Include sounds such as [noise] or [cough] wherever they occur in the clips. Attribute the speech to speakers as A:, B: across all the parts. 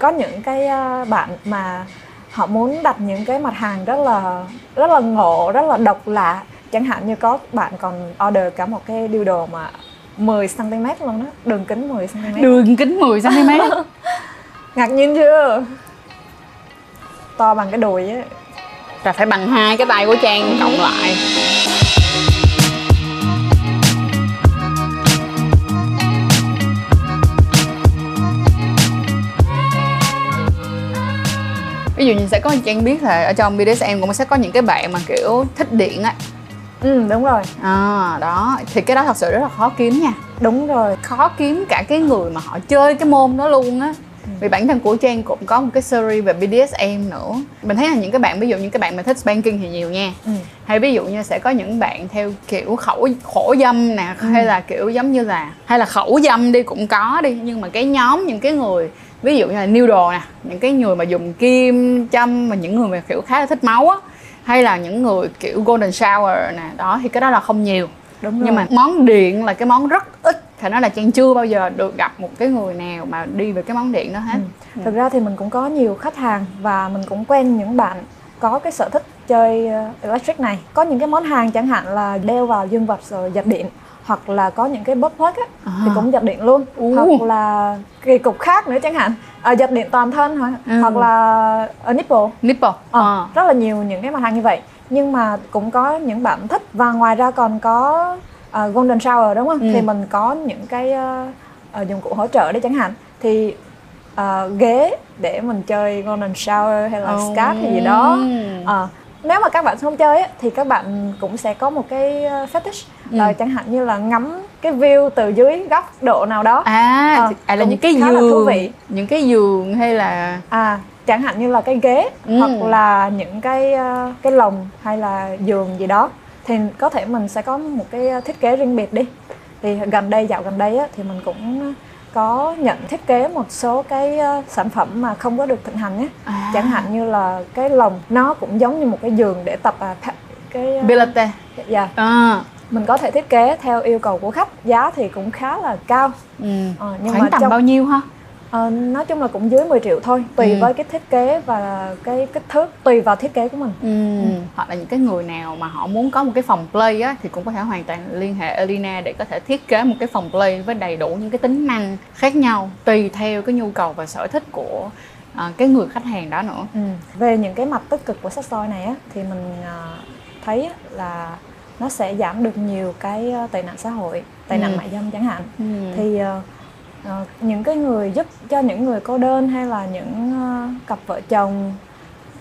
A: có những cái ờ, bạn mà họ muốn đặt những cái mặt hàng rất là rất là ngộ rất là độc lạ. Chẳng hạn như có bạn còn order cả một cái dildo mà 10 cm luôn đó đường kính 10 cm
B: đường kính 10 cm [laughs]
A: ngạc nhiên chưa? To bằng cái đùi á.
B: Là phải bằng hai cái tay của trang cộng lại ví dụ như sẽ có trang biết là ở trong BDSM cũng sẽ có những cái bạn mà kiểu thích điện á.
A: Ừ đúng rồi.
B: À đó thì cái đó thật sự rất là khó kiếm nha.
A: Đúng rồi.
B: Khó kiếm cả cái người mà họ chơi cái môn đó luôn á. Vì bản thân của Trang cũng có một cái series về BDSM nữa. Mình thấy là những cái bạn ví dụ những cái bạn mà thích spanking thì nhiều nha.
A: Ừ.
B: hay ví dụ như sẽ có những bạn theo kiểu khẩu khổ dâm nè
A: Ừ.
B: hay là kiểu giống như là hay là khẩu dâm đi cũng có đi nhưng mà cái nhóm những cái người ví dụ như là noodle nè những cái người mà dùng kim châm mà những người mà kiểu khá là thích máu á hay là những người kiểu golden shower nè đó thì cái đó là không nhiều.
A: Đúng rồi
B: nhưng mà món điện là cái món rất ít phải nói là trang chưa bao giờ được gặp một cái người nào mà đi về cái món điện đó hết.
A: Ừ. thực ra thì mình cũng có nhiều khách hàng và mình cũng quen những bạn có cái sở thích chơi ờ, electric này. Có những cái món hàng chẳng hạn là đeo vào dương vật rồi giật điện hoặc là có những cái bóp thuốc á
B: À.
A: thì cũng giật điện luôn
B: Ú.
A: hoặc là kỳ cục khác nữa chẳng hạn à, giật điện toàn thân hoặc,
B: Ừ.
A: hoặc là ở nipple
B: nipple
A: Ờ,
B: Ờ.
A: rất là nhiều những cái mặt hàng như vậy nhưng mà cũng có những bạn thích và ngoài ra còn có ờ, golden shower đúng không
B: Ừ.
A: thì mình có những cái ờ, ờ, dụng cụ hỗ trợ đấy chẳng hạn thì ờ, ghế để mình chơi golden shower hay là
B: Oh.
A: scat hay gì đó Ờ, nếu mà các bạn không chơi thì các bạn cũng sẽ có một cái ờ, fetish
B: Ừ.
A: chẳng hạn như là ngắm cái view từ dưới góc độ nào đó
B: à,
A: Ờ,
B: à là những cái giường những cái giường hay là
A: à chẳng hạn như là cái ghế
B: Ừ.
A: hoặc là những cái ờ, cái lồng hay là giường gì đó thì có thể mình sẽ có một cái ờ, thiết kế riêng biệt đi thì gần đây dạo gần đây á, thì mình cũng có nhận thiết kế một số cái ờ, sản phẩm mà không có được thịnh hành nhé
B: À.
A: chẳng hạn như là cái lồng nó cũng giống như một cái giường để tập à, cái ờ,
B: Pilate
A: dạ.
B: À,
A: mình có thể thiết kế theo yêu cầu của khách giá thì cũng khá là cao.
B: Ừ.
A: Ờ, nhưng
B: khoảng
A: mà
B: tầm
A: trong-
B: bao nhiêu ha
A: Ờ, nói chung là cũng dưới 10 triệu thôi tùy
B: Ừ.
A: với cái thiết kế và cái kích thước tùy vào thiết kế của mình
B: Ừ. hoặc là những cái người nào mà họ muốn có một cái phòng play á thì cũng có thể hoàn toàn liên hệ Elina để có thể thiết kế một cái phòng play với đầy đủ những cái tính năng khác nhau tùy theo cái nhu cầu và sở thích của à, cái người khách hàng đó nữa
A: ừ. về những cái mặt tích cực của sex toy này á thì mình ờ, thấy á, là nó sẽ giảm được nhiều cái tệ nạn xã hội tệ nạn
B: Ừ.
A: mại dâm chẳng hạn
B: ừ.
A: thì ờ, ờ, những cái người giúp cho những người cô đơn hay là những ờ, cặp vợ chồng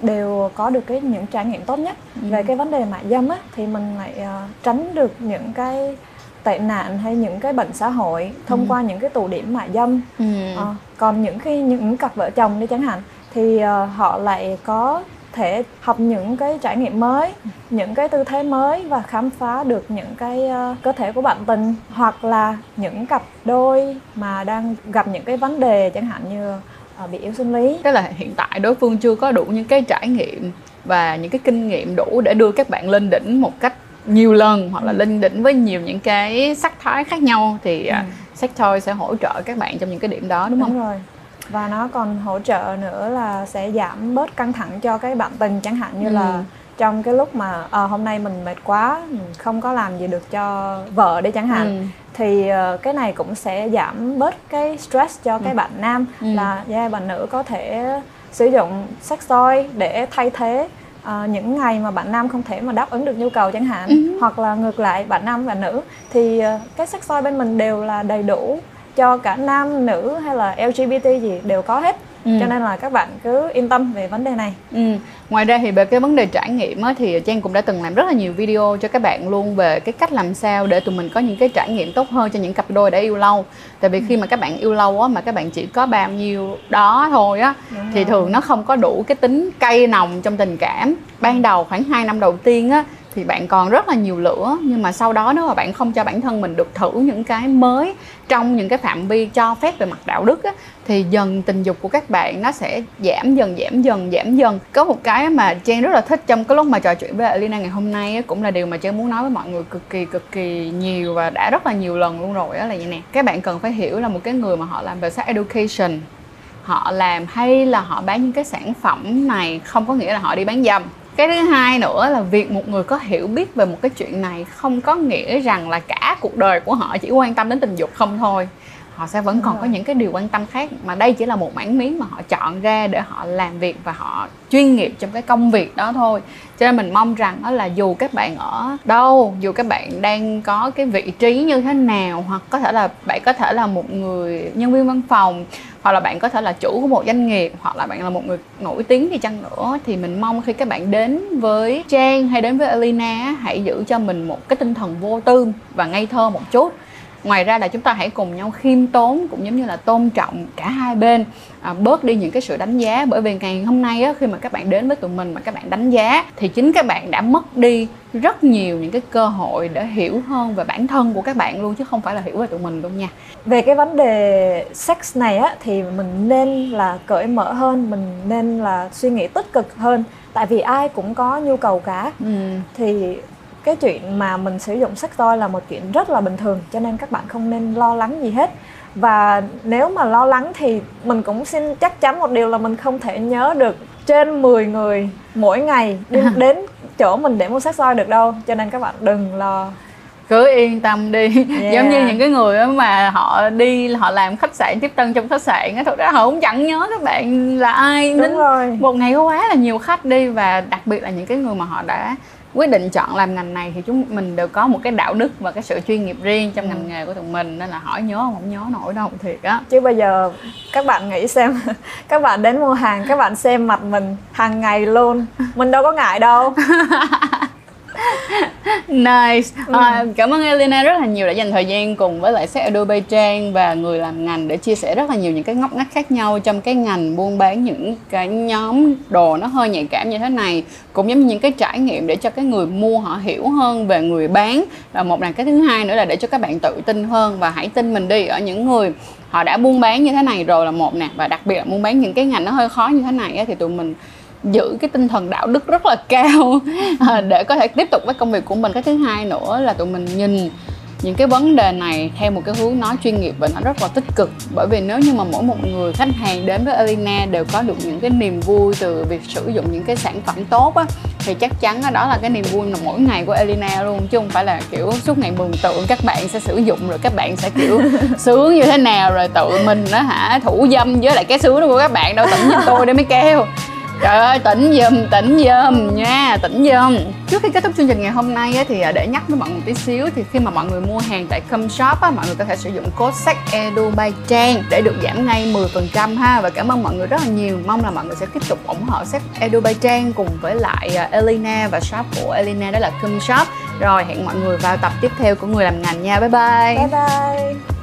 A: đều có được cái những trải nghiệm tốt nhất
B: Ừ.
A: về cái vấn đề mại dâm á thì mình lại ờ, tránh được những cái tệ nạn hay những cái bệnh xã hội thông
B: Ừ.
A: qua những cái tụ điểm mại dâm
B: Ừ.
A: Ờ, còn những khi những cặp vợ chồng đi chẳng hạn thì họ lại có thể học những cái trải nghiệm mới những cái tư thế mới và khám phá được những cái ờ, cơ thể của bạn tình hoặc là những cặp đôi mà đang gặp những cái vấn đề chẳng hạn như ờ, bị yếu sinh lý
B: tức là hiện tại đối phương chưa có đủ những cái trải nghiệm và những cái kinh nghiệm đủ để đưa các bạn lên đỉnh một cách nhiều lần hoặc là lên đỉnh với nhiều những cái sắc thái khác nhau thì à,
A: Ừ.
B: sex toy sẽ hỗ trợ các bạn trong những cái điểm đó đúng không?
A: đúng rồi và nó còn hỗ trợ nữa là sẽ giảm bớt căng thẳng cho cái bạn tình chẳng hạn như
B: Ừ.
A: là trong cái lúc mà ờ, hôm nay mình mệt quá mình không có làm gì được cho vợ đi chẳng hạn
B: Ừ.
A: thì ờ, cái này cũng sẽ giảm bớt cái stress cho cái bạn nam
B: Ừ.
A: là yeah, bạn nữ có thể sử dụng sex toy để thay thế ờ, những ngày mà bạn nam không thể mà đáp ứng được nhu cầu chẳng hạn
B: Ừ.
A: hoặc là ngược lại bạn nam và nữ thì ờ, cái sex toy bên mình đều là đầy đủ cho cả nam nữ hay là LGBT gì đều có hết
B: Ừ.
A: cho nên là các bạn cứ yên tâm về vấn đề này
B: Ừ. Ngoài ra thì về cái vấn đề trải nghiệm á, thì Trang cũng đã từng làm rất là nhiều video cho các bạn luôn về cái cách làm sao để tụi mình có những cái trải nghiệm tốt hơn cho những cặp đôi đã yêu lâu. Tại vì khi mà các bạn yêu lâu á mà các bạn chỉ có bao nhiêu đó thôi á
A: Đúng
B: thì
A: rồi.
B: thường nó không có đủ cái tính cay nồng trong tình cảm. Ban đầu khoảng 2 năm đầu tiên á thì bạn còn rất là nhiều lửa. Nhưng mà sau đó nếu mà bạn không cho bản thân mình được thử những cái mới trong những cái phạm vi cho phép về mặt đạo đức á thì dần tình dục của các bạn nó sẽ giảm dần giảm dần giảm dần. Có một cái mà Trang rất là thích trong cái lúc mà trò chuyện với Alina ngày hôm nay á, cũng là điều mà Trang muốn nói với mọi người cực kỳ cực kỳ nhiều và đã rất là nhiều lần luôn rồi đó là như nè. Các bạn cần phải hiểu là một cái người mà họ làm về sex education họ làm hay là họ bán những cái sản phẩm này không có nghĩa là họ đi bán dâm cái thứ hai nữa là việc một người có hiểu biết về một cái chuyện này không có nghĩa rằng là cả cuộc đời của họ chỉ quan tâm đến tình dục không thôi. Họ sẽ vẫn còn có những cái điều quan tâm khác mà đây chỉ là một mảng miếng mà họ chọn ra để họ làm việc và họ chuyên nghiệp trong cái công việc đó thôi. Cho nên mình mong rằng đó là dù các bạn ở đâu dù các bạn đang có cái vị trí như thế nào hoặc có thể là bạn có thể là một người nhân viên văn phòng hoặc là bạn có thể là chủ của một doanh nghiệp, hoặc là bạn là một người nổi tiếng đi chăng nữa, thì mình mong khi các bạn đến với Trang hay đến với Elena hãy giữ cho mình một cái tinh thần vô tư và ngây thơ một chút ngoài ra là chúng ta hãy cùng nhau khiêm tốn cũng giống như là tôn trọng cả hai bên à, bớt đi những cái sự đánh giá. Bởi vì ngày hôm nay á, khi mà các bạn đến với tụi mình mà các bạn đánh giá thì chính các bạn đã mất đi rất nhiều những cái cơ hội để hiểu hơn về bản thân của các bạn luôn chứ không phải là hiểu về tụi mình luôn nha.
A: Về cái vấn đề sex này á thì mình nên là cởi mở hơn mình nên là suy nghĩ tích cực hơn. Tại vì ai cũng có nhu cầu cả. Ừ. thì cái chuyện mà mình sử dụng sách toy là một chuyện rất là bình thường cho nên các bạn không nên lo lắng gì hết. Và nếu mà lo lắng thì mình cũng xin chắc chắn một điều là mình không thể nhớ được trên 10 người mỗi ngày đi [laughs] đến chỗ mình để mua sách toy được đâu. Cho nên các bạn đừng lo.
B: Cứ yên tâm đi. Yeah. [laughs] giống như những cái người mà họ đi họ làm khách sạn tiếp tân trong khách sạn á thực ra họ cũng chẳng nhớ các bạn là ai.
A: Đúng rồi.
B: một ngày có quá là nhiều khách đi và đặc biệt là những cái người mà họ đã quyết định chọn làm ngành này thì chúng mình đều có một cái đạo đức và cái sự chuyên nghiệp riêng trong ừ. ngành nghề của tụi mình nên là hỏi nhớ không nhớ nổi đâu thiệt á
A: chứ bây giờ các bạn nghĩ xem [laughs] các bạn đến mua hàng các bạn xem mặt mình hàng ngày luôn mình đâu có ngại đâu [laughs]
B: nice. À, cảm ơn Elena rất là nhiều đã dành thời gian cùng với lại Set Adobe Trang và người làm ngành để chia sẻ rất là nhiều những cái ngóc ngách khác nhau trong cái ngành buôn bán những cái nhóm đồ nó hơi nhạy cảm như thế này cũng giống như những cái trải nghiệm để cho cái người mua họ hiểu hơn về người bán. Và một là cái thứ hai nữa là để cho các bạn tự tin hơn và hãy tin mình đi ở những người họ đã buôn bán như thế này rồi là một nè. Và đặc biệt là buôn bán những cái ngành nó hơi khó như thế này thì tụi mình giữ cái tinh thần đạo đức rất là cao. À, để có thể tiếp tục với công việc của mình. Cái thứ hai nữa là tụi mình nhìn những cái vấn đề này theo một cái hướng nó chuyên nghiệp và nó rất là tích cực. Bởi vì nếu như mà mỗi một người khách hàng đến với Elina đều có được những cái niềm vui từ việc sử dụng những cái sản phẩm tốt á thì chắc chắn đó là cái niềm vui mà mỗi ngày của Elina luôn chứ không phải là kiểu suốt ngày mừng tượng các bạn sẽ sử dụng rồi các bạn sẽ kiểu [laughs] sướng như thế nào rồi tự mình nó hả thủ dâm với lại cái sướng của các bạn đâu tỉnh như tôi để mới kêu Trời ơi tỉnh dùm tỉnh dùm nha, tỉnh dùm Trước khi kết thúc chương trình ngày hôm nay á, thì à, để nhắc với mọi người một tí xíu Thì khi mà mọi người mua hàng tại Com Shop á, mọi người có thể sử dụng code sách Edu bay Trang Để được giảm ngay 10% ha. Và cảm ơn mọi người rất là nhiều. Mong là mọi người sẽ tiếp tục ủng hộ sách Edu bay Trang cùng với lại à, Elena và shop của Elena đó là Com Shop. Rồi hẹn mọi người vào tập tiếp theo của Người làm ngành nha, bye bye.
A: Bye bye.